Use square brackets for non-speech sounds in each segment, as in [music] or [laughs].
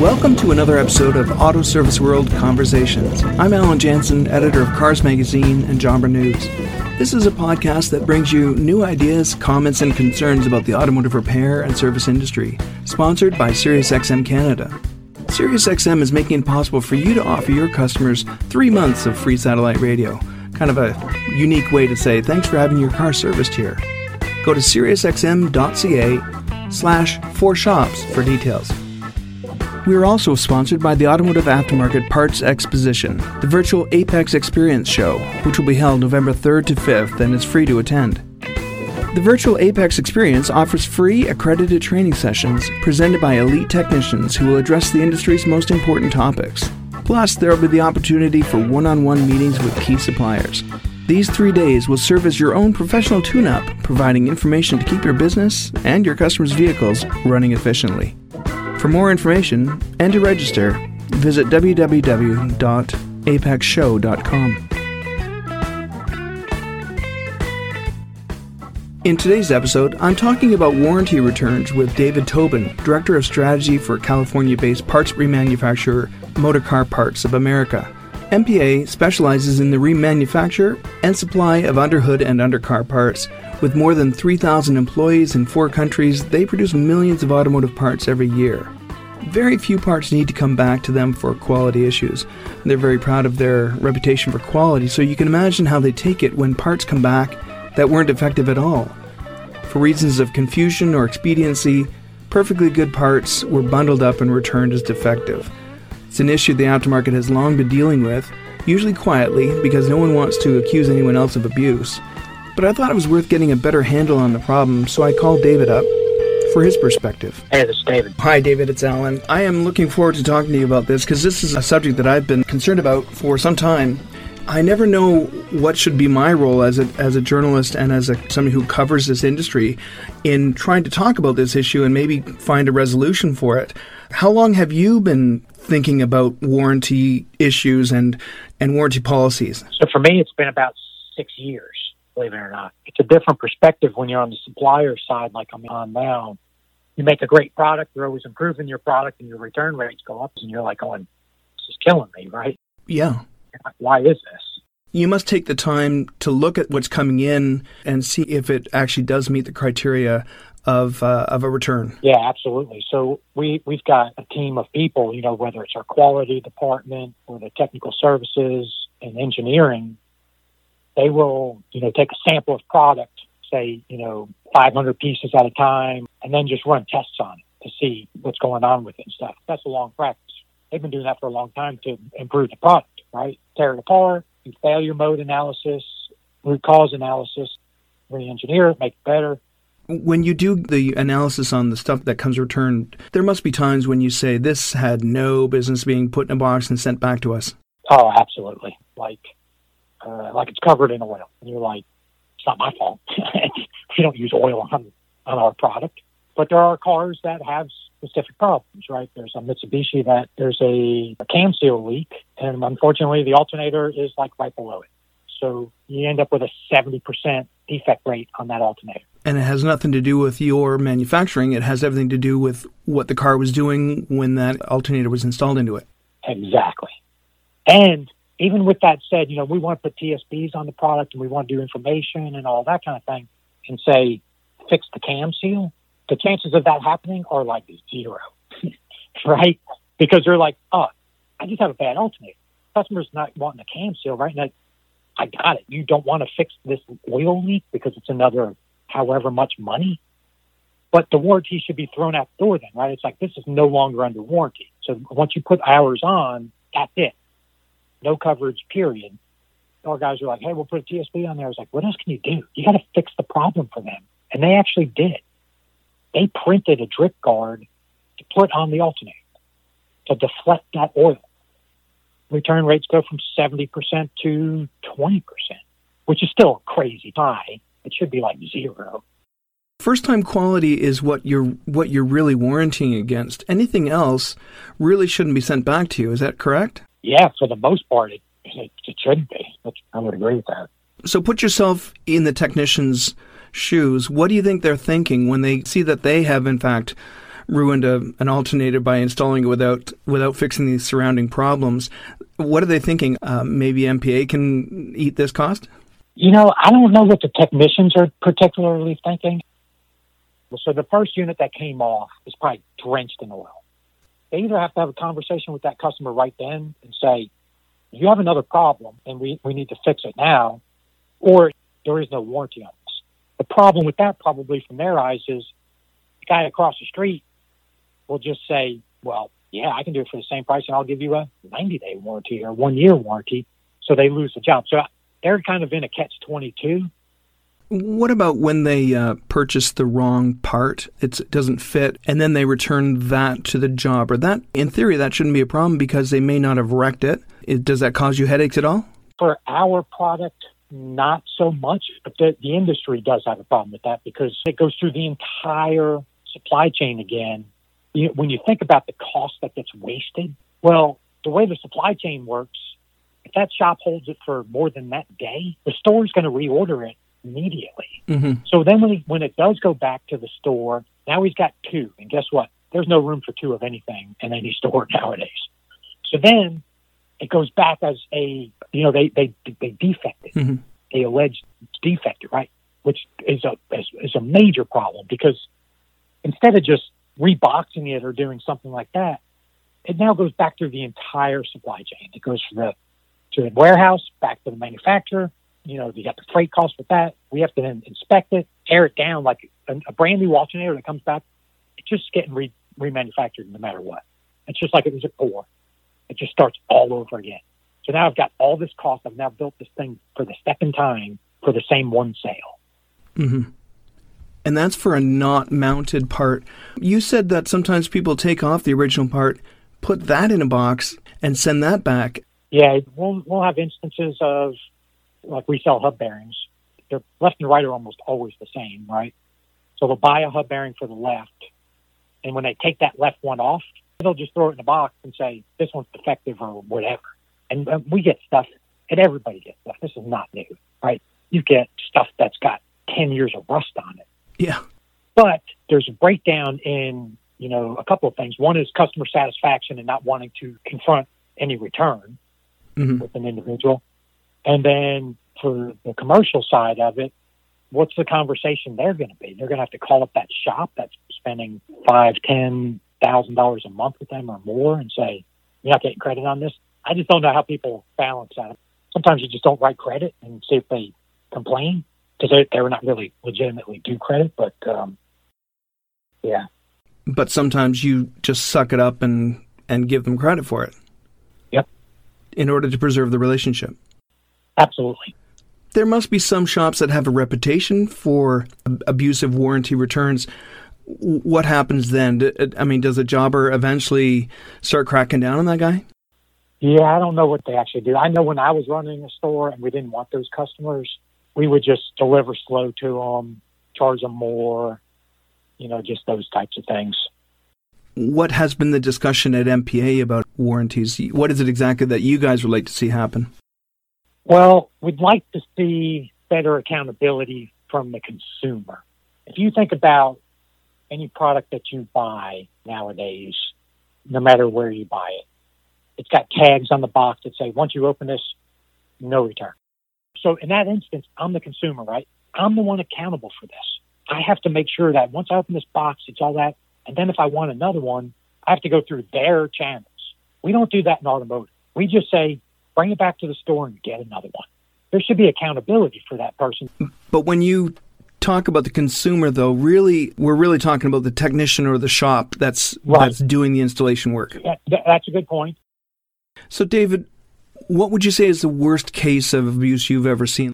Welcome to another episode of Auto Service World Conversations. I'm Alan Jansen, editor of Cars Magazine and Jobber News. This is a podcast that brings you new ideas, comments, and concerns about the automotive repair and service industry, sponsored by SiriusXM Canada. SiriusXM is making it possible for you to offer your customers three months of free satellite radio. Kind of a unique way to say thanks for having your car serviced here. Go to SiriusXM.ca slash four shops for details. We are also sponsored by the Automotive Aftermarket Parts Exposition, the virtual AAPEX Experience Show, which will be held November 3rd to 5th and is free to attend. The virtual AAPEX Experience offers free accredited training sessions presented by elite technicians who will address the industry's most important topics. Plus, there will be the opportunity for one on one meetings with key suppliers. These three days will serve as your own professional tune up, providing information to keep your business and your customers' vehicles running efficiently. For more information and to register, visit www.aapexshow.com. In today's episode, I'm talking about warranty returns with David Tobin, Director of Strategy for California based parts remanufacturer Motorcar Parts of America. MPA specializes in the remanufacture and supply of underhood and undercar parts. With more than 3,000 employees in four countries, they produce millions of automotive parts every year. Very few parts need to come back to them for quality issues. They're very proud of their reputation for quality, so you can imagine how they take it when parts come back that weren't effective at all. For reasons of confusion or expediency, perfectly good parts were bundled up and returned as defective. It's an issue the aftermarket has long been dealing with, usually quietly because no one wants to accuse anyone else of abuse. But I thought it was worth getting a better handle on the problem, so I called David up for his perspective. Hey, this is David. Hi, David, it's Alan. I am looking forward to talking to you about this because this is a subject that I've been concerned about for some time. I never know what should be my role as a, as a journalist and as a, somebody who covers this industry in trying to talk about this issue and maybe find a resolution for it. How long have you been thinking about warranty issues and, and warranty policies? So for me, it's been about six years, believe it or not. It's a different perspective when you're on the supplier side, like I'm on now. You make a great product, you're always improving your product, and your return rates go up, and you're like going, this is killing me, right? Yeah. Why is this? You must take the time to look at what's coming in and see if it actually does meet the criteria of uh, of a return. Yeah, absolutely. So we we've got a team of people, you know, whether it's our quality department or the technical services and engineering, they will, you know, take a sample of product, say, you know, 500 pieces at a time, and then just run tests on it to see what's going on with it and stuff. That's a long practice. They've been doing that for a long time to improve the product, right? Tear it apart, do failure mode analysis, root cause analysis, re-engineer it, make it better. When you do the analysis on the stuff that comes returned, there must be times when you say this had no business being put in a box and sent back to us. Oh, absolutely. Like, uh, like it's covered in oil, and you're like, it's not my fault. [laughs] we don't use oil on on our product. But there are cars that have specific problems, right? There's a Mitsubishi that there's a, a cam seal leak, and unfortunately, the alternator is like right below it. So you end up with a 70% defect rate on that alternator. And it has nothing to do with your manufacturing. It has everything to do with what the car was doing when that alternator was installed into it. Exactly. And even with that said, you know, we want to put TSBs on the product and we want to do information and all that kind of thing and say, fix the cam seal. The chances of that happening are like zero, [laughs] right? Because they're like, oh, I just have a bad alternator. Customer's not wanting a cam seal, right? And I, I got it. You don't want to fix this oil leak because it's another however much money. But the warranty should be thrown out the door then, right? It's like this is no longer under warranty. So once you put hours on, that's it. No coverage, period. Our guys are like, hey, we'll put a TSB on there. I was like, what else can you do? You got to fix the problem for them. And they actually did. They printed a drip guard to put on the alternator to deflect that oil. Return rates go from 70% to 20%, which is still a crazy high. It should be like zero. First time quality is what you're what you're really warranting against. Anything else really shouldn't be sent back to you. Is that correct? Yeah, for the most part, it, it, it shouldn't be. I would agree with that. So put yourself in the technician's shoes. What do you think they're thinking when they see that they have, in fact, ruined a, an alternator by installing it without without fixing the surrounding problems. What are they thinking? Uh, maybe MPA can eat this cost. You know, I don't know what the technicians are particularly thinking. So the first unit that came off is probably drenched in oil. They either have to have a conversation with that customer right then and say, you have another problem and we, we need to fix it now, or there is no warranty on this. The problem with that probably from their eyes is the guy across the street will just say, well, yeah, I can do it for the same price and I'll give you a 90 day warranty or one year warranty. So they lose the job. So they're kind of in a catch 22. What about when they uh, purchase the wrong part? It doesn't fit, and then they return that to the job? Or that, in theory, that shouldn't be a problem because they may not have wrecked it. it does that cause you headaches at all? For our product, not so much, but the, the industry does have a problem with that because it goes through the entire supply chain again. You, when you think about the cost that gets wasted, well, the way the supply chain works, if that shop holds it for more than that day, the store is going to reorder it immediately. Mm-hmm. So then when, he, when it does go back to the store, now he's got two. And guess what? There's no room for two of anything in any store [laughs] nowadays. So then it goes back as a, you know, they, they, they defected. Mm-hmm. They alleged defected, right? Which is a, is, is a major problem because instead of just reboxing it or doing something like that, it now goes back through the entire supply chain. It goes from the to the warehouse, back to the manufacturer. You know, you got the freight cost with that. We have to then inspect it, tear it down like a, a brand new alternator that comes back. It's just getting re- remanufactured no matter what. It's just like it was a core. It just starts all over again. So now I've got all this cost. I've now built this thing for the second time for the same one sale. Mm-hmm. And that's for a not mounted part. You said that sometimes people take off the original part, put that in a box, and send that back. Yeah, we'll we'll have instances of like we sell hub bearings. They're left and right are almost always the same, right? So they'll buy a hub bearing for the left, and when they take that left one off, they'll just throw it in a box and say this one's defective or whatever. And uh, we get stuff, and everybody gets stuff. This is not new, right? You get stuff that's got ten years of rust on it. Yeah. But there's a breakdown in you know a couple of things. One is customer satisfaction and not wanting to confront any return mm-hmm. with an individual. And then for the commercial side of it, what's the conversation they're going to be? They're going to have to call up that shop that's spending five, ten thousand dollars a month with them or more, and say, "You're not getting credit on this." I just don't know how people balance that. Sometimes you just don't write credit and see if they complain because they, they're not really legitimately due credit. But um, yeah. But sometimes you just suck it up and and give them credit for it Yep. in order to preserve the relationship. Absolutely. There must be some shops that have a reputation for abusive warranty returns. What happens then? Uh, I mean, does a jobber eventually start cracking down on that guy? Yeah, I don't know what they actually do. I know when I was running a store and we didn't want those customers, we would just deliver slow to them, charge them more, you know, just those types of things. What has been the discussion at MPA about warranties? What is it exactly that you guys would like to see happen? Well, we'd like to see better accountability from the consumer. If you think about any product that you buy nowadays, no matter where you buy it, it's got tags on the box that say, once you open this, no return. So in that instance, I'm the consumer, right? I'm the one accountable for this. I have to make sure that once I open this box, it's all that and then if I want another one, I have to go through their channels. We don't do that in automotive. We just say, bring it back to the store and get another one. There should be accountability for that person. But when you talk about the consumer though really we're really talking about the technician or the shop that's right. that's doing the installation work that, that's a good point so david what would you say is the worst case of abuse you've ever seen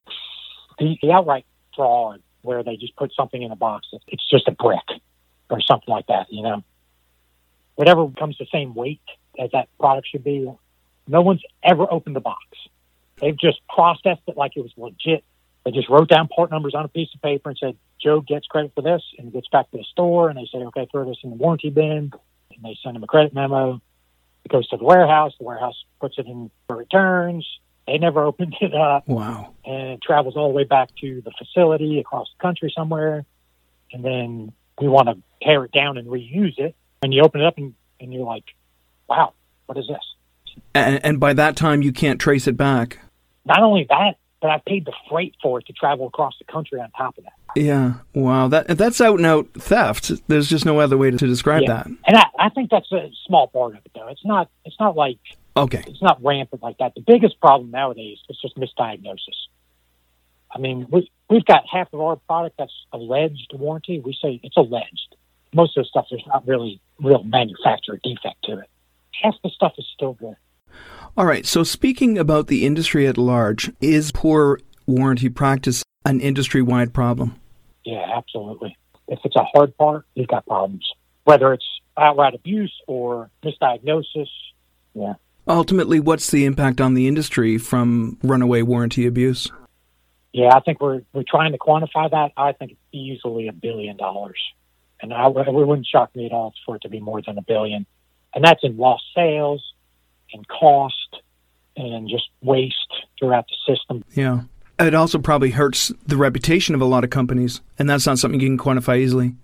the, the outright fraud where they just put something in a box it's just a brick or something like that, you know. Whatever comes the same weight as that product should be. No one's ever opened the box. They've just processed it like it was legit. They just wrote down part numbers on a piece of paper and said, Joe gets credit for this and gets back to the store and they say, okay, throw this in the warranty bin. And they send him a credit memo. It goes to the warehouse. The warehouse puts it in for returns. They never [laughs] opened it up. Wow. And it travels all the way back to the facility across the country somewhere. And then we want to tear it down and reuse it. And you open it up and, and you're like, wow, what is this? And, and by that time, you can't trace it back. Not only that, but I paid the freight for it to travel across the country on top of that. Yeah, wow, that that's out and out theft. There's just no other way to, to describe Yeah. that. And I, I think that's a small part of it, though. It's not. It's not like Okay, it's not rampant like that. The biggest problem nowadays is just misdiagnosis. I mean, we we've got half of our product that's alleged warranty. We say it's alleged. Most of the stuff there's not really real manufacturer defect to it. Half the stuff is still good. All right. So speaking about the industry at large, is poor warranty practice an industry-wide problem? Yeah, absolutely. If it's a hard part, you've got problems. Whether it's outright abuse or misdiagnosis. Yeah. Ultimately, what's the impact on the industry from runaway warranty abuse? Yeah, I think we're we're trying to quantify that. I think it's easily a billion dollars, and I, it wouldn't shock me at all for it to be more than a billion. And that's in lost sales, and cost, and just waste throughout the system. Yeah. It also probably hurts the reputation of a lot of companies, and that's not something you can quantify easily.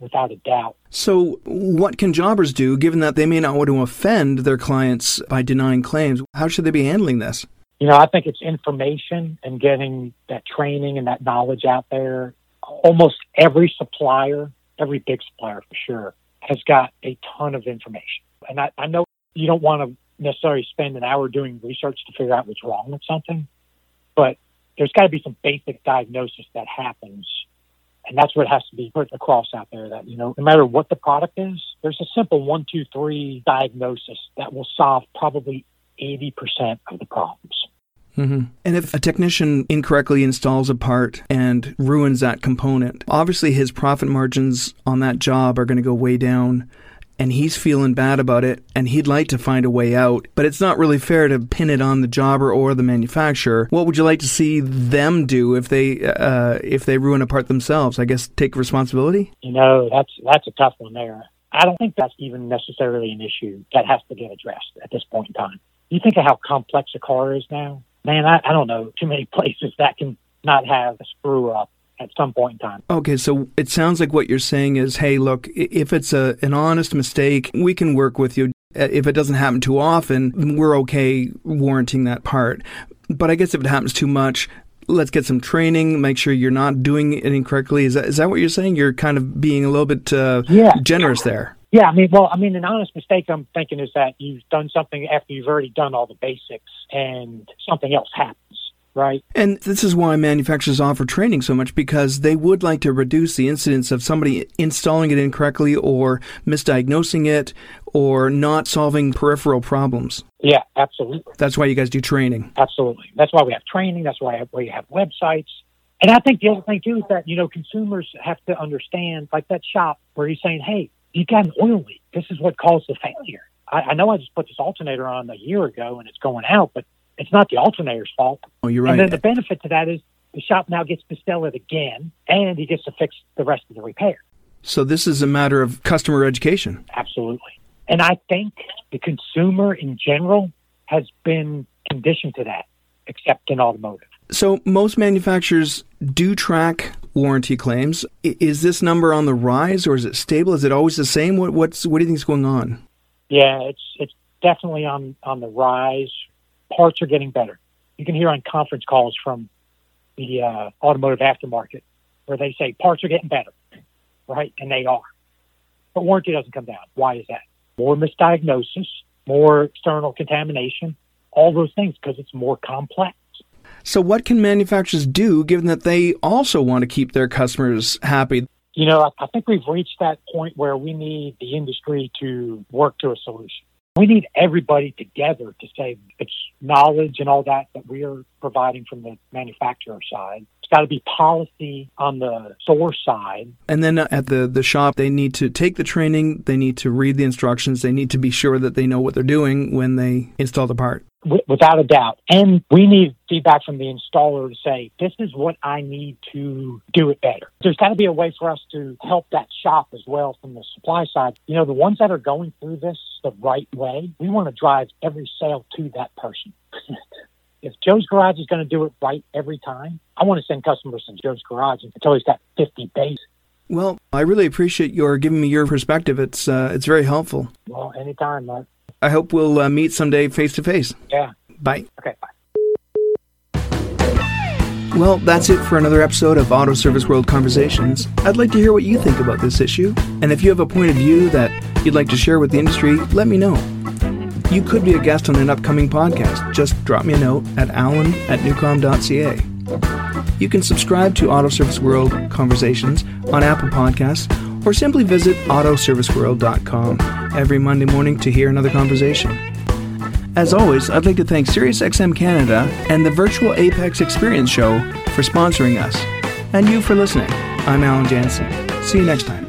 Without a doubt. So, what can jobbers do given that they may not want to offend their clients by denying claims? How should they be handling this? You know, I think it's information and getting that training and that knowledge out there. Almost every supplier, every big supplier for sure, has got a ton of information. And I, I know you don't want to necessarily spend an hour doing research to figure out what's wrong with something, but there's got to be some basic diagnosis that happens. And that's what has to be put across out there that, you know, no matter what the product is, there's a simple one, two, three diagnosis that will solve probably 80% of the problems. hmm And if a technician incorrectly installs a part and ruins that component, obviously his profit margins on that job are going to go way down. And he's feeling bad about it, and he'd like to find a way out, but it's not really fair to pin it on the jobber or the manufacturer. What would you like to see them do if they uh, if they ruin a part themselves? I guess take responsibility. You know, that's that's a tough one there. I don't think that's even necessarily an issue that has to get addressed at this point in time. You think of how complex a car is now. Man, I, I don't know too many [laughs] places that can not have a screw up at some point in time. Okay, so it sounds like what you're saying is, hey, look, if it's a an honest mistake, we can work with you. Uh, If it doesn't happen too often, we're okay warranting that part. But I guess if it happens too much, let's get some training. Make sure you're not doing it incorrectly. Is that is that what you're saying? You're kind of being a little bit uh, Yeah. generous there. Yeah, I mean, well, I mean, an honest mistake I'm thinking is that you've done something after you've already done all the basics and something else happens, right? And this is why manufacturers offer training so much because they would like to reduce the incidence of somebody installing it incorrectly or misdiagnosing it or not solving peripheral problems. Yeah, absolutely. That's why you guys do training. Absolutely. That's why we have training. That's why we have websites. And I think the other thing too is that, you know, consumers have to understand, like that shop where he's saying, hey, you got an oil leak. This is what caused the failure. I, I know I just put this alternator on a year ago and it's going out, but it's not the alternator's fault. Oh, you're right. And then the benefit to that is the shop now gets to sell it again and he gets to fix the rest of the repair. So this is a matter of customer education. Absolutely. And I think the consumer in general has been conditioned to that, except in automotive. So most manufacturers do track warranty claims. Is this number on the rise or is it stable? Is it always the same? What what's what do you think is going on? Yeah, it's it's definitely on on the rise. Parts are getting better. You can hear on conference calls from the uh, automotive aftermarket where they say parts are getting better, right? And they are. But warranty doesn't come down. Why is that? More misdiagnosis, more external contamination, all those things because it's more complex. So what can manufacturers do given that they also want to keep their customers happy? You know, I, I think we've reached that point where we need the industry to work to a solution. We need everybody together to say it's knowledge and all that that we are providing from the manufacturer side. It's got to be policy on the source side. And then at the, the shop, they need to take the training, they need to read the instructions, they need to be sure that they know what they're doing when they install the part. Wi- without a doubt. And we need feedback from the installer to say, this is what I need to do it better. There's got to be a way for us to help that shop as well from the supply side. You know, the ones that are going through this the right way, we want to drive every sale to that person. [laughs] if Joe's Garage is going to do it right every time, I want to send customers to Joe's Garage until he's got 50 base. Well, I really appreciate your giving me your perspective. It's uh, it's very helpful. Well, anytime, Mark. I hope we'll uh, meet someday face to face. Yeah. Bye. Okay, bye. Well, that's it for another episode of Auto Service World Conversations. I'd like to hear what you think about this issue, and if you have a point of view that you'd like to share with the industry, let me know. You could be a guest on an upcoming podcast. Just drop me a note at alan at newcom.ca. You can subscribe to Auto Service World Conversations on Apple Podcasts or simply visit autoserviceworld.com every Monday morning to hear another conversation. As always, I'd like to thank SiriusXM Canada and the Virtual AAPEX Experience Show for sponsoring us, and you for listening. I'm Alan Jansen. See you next time.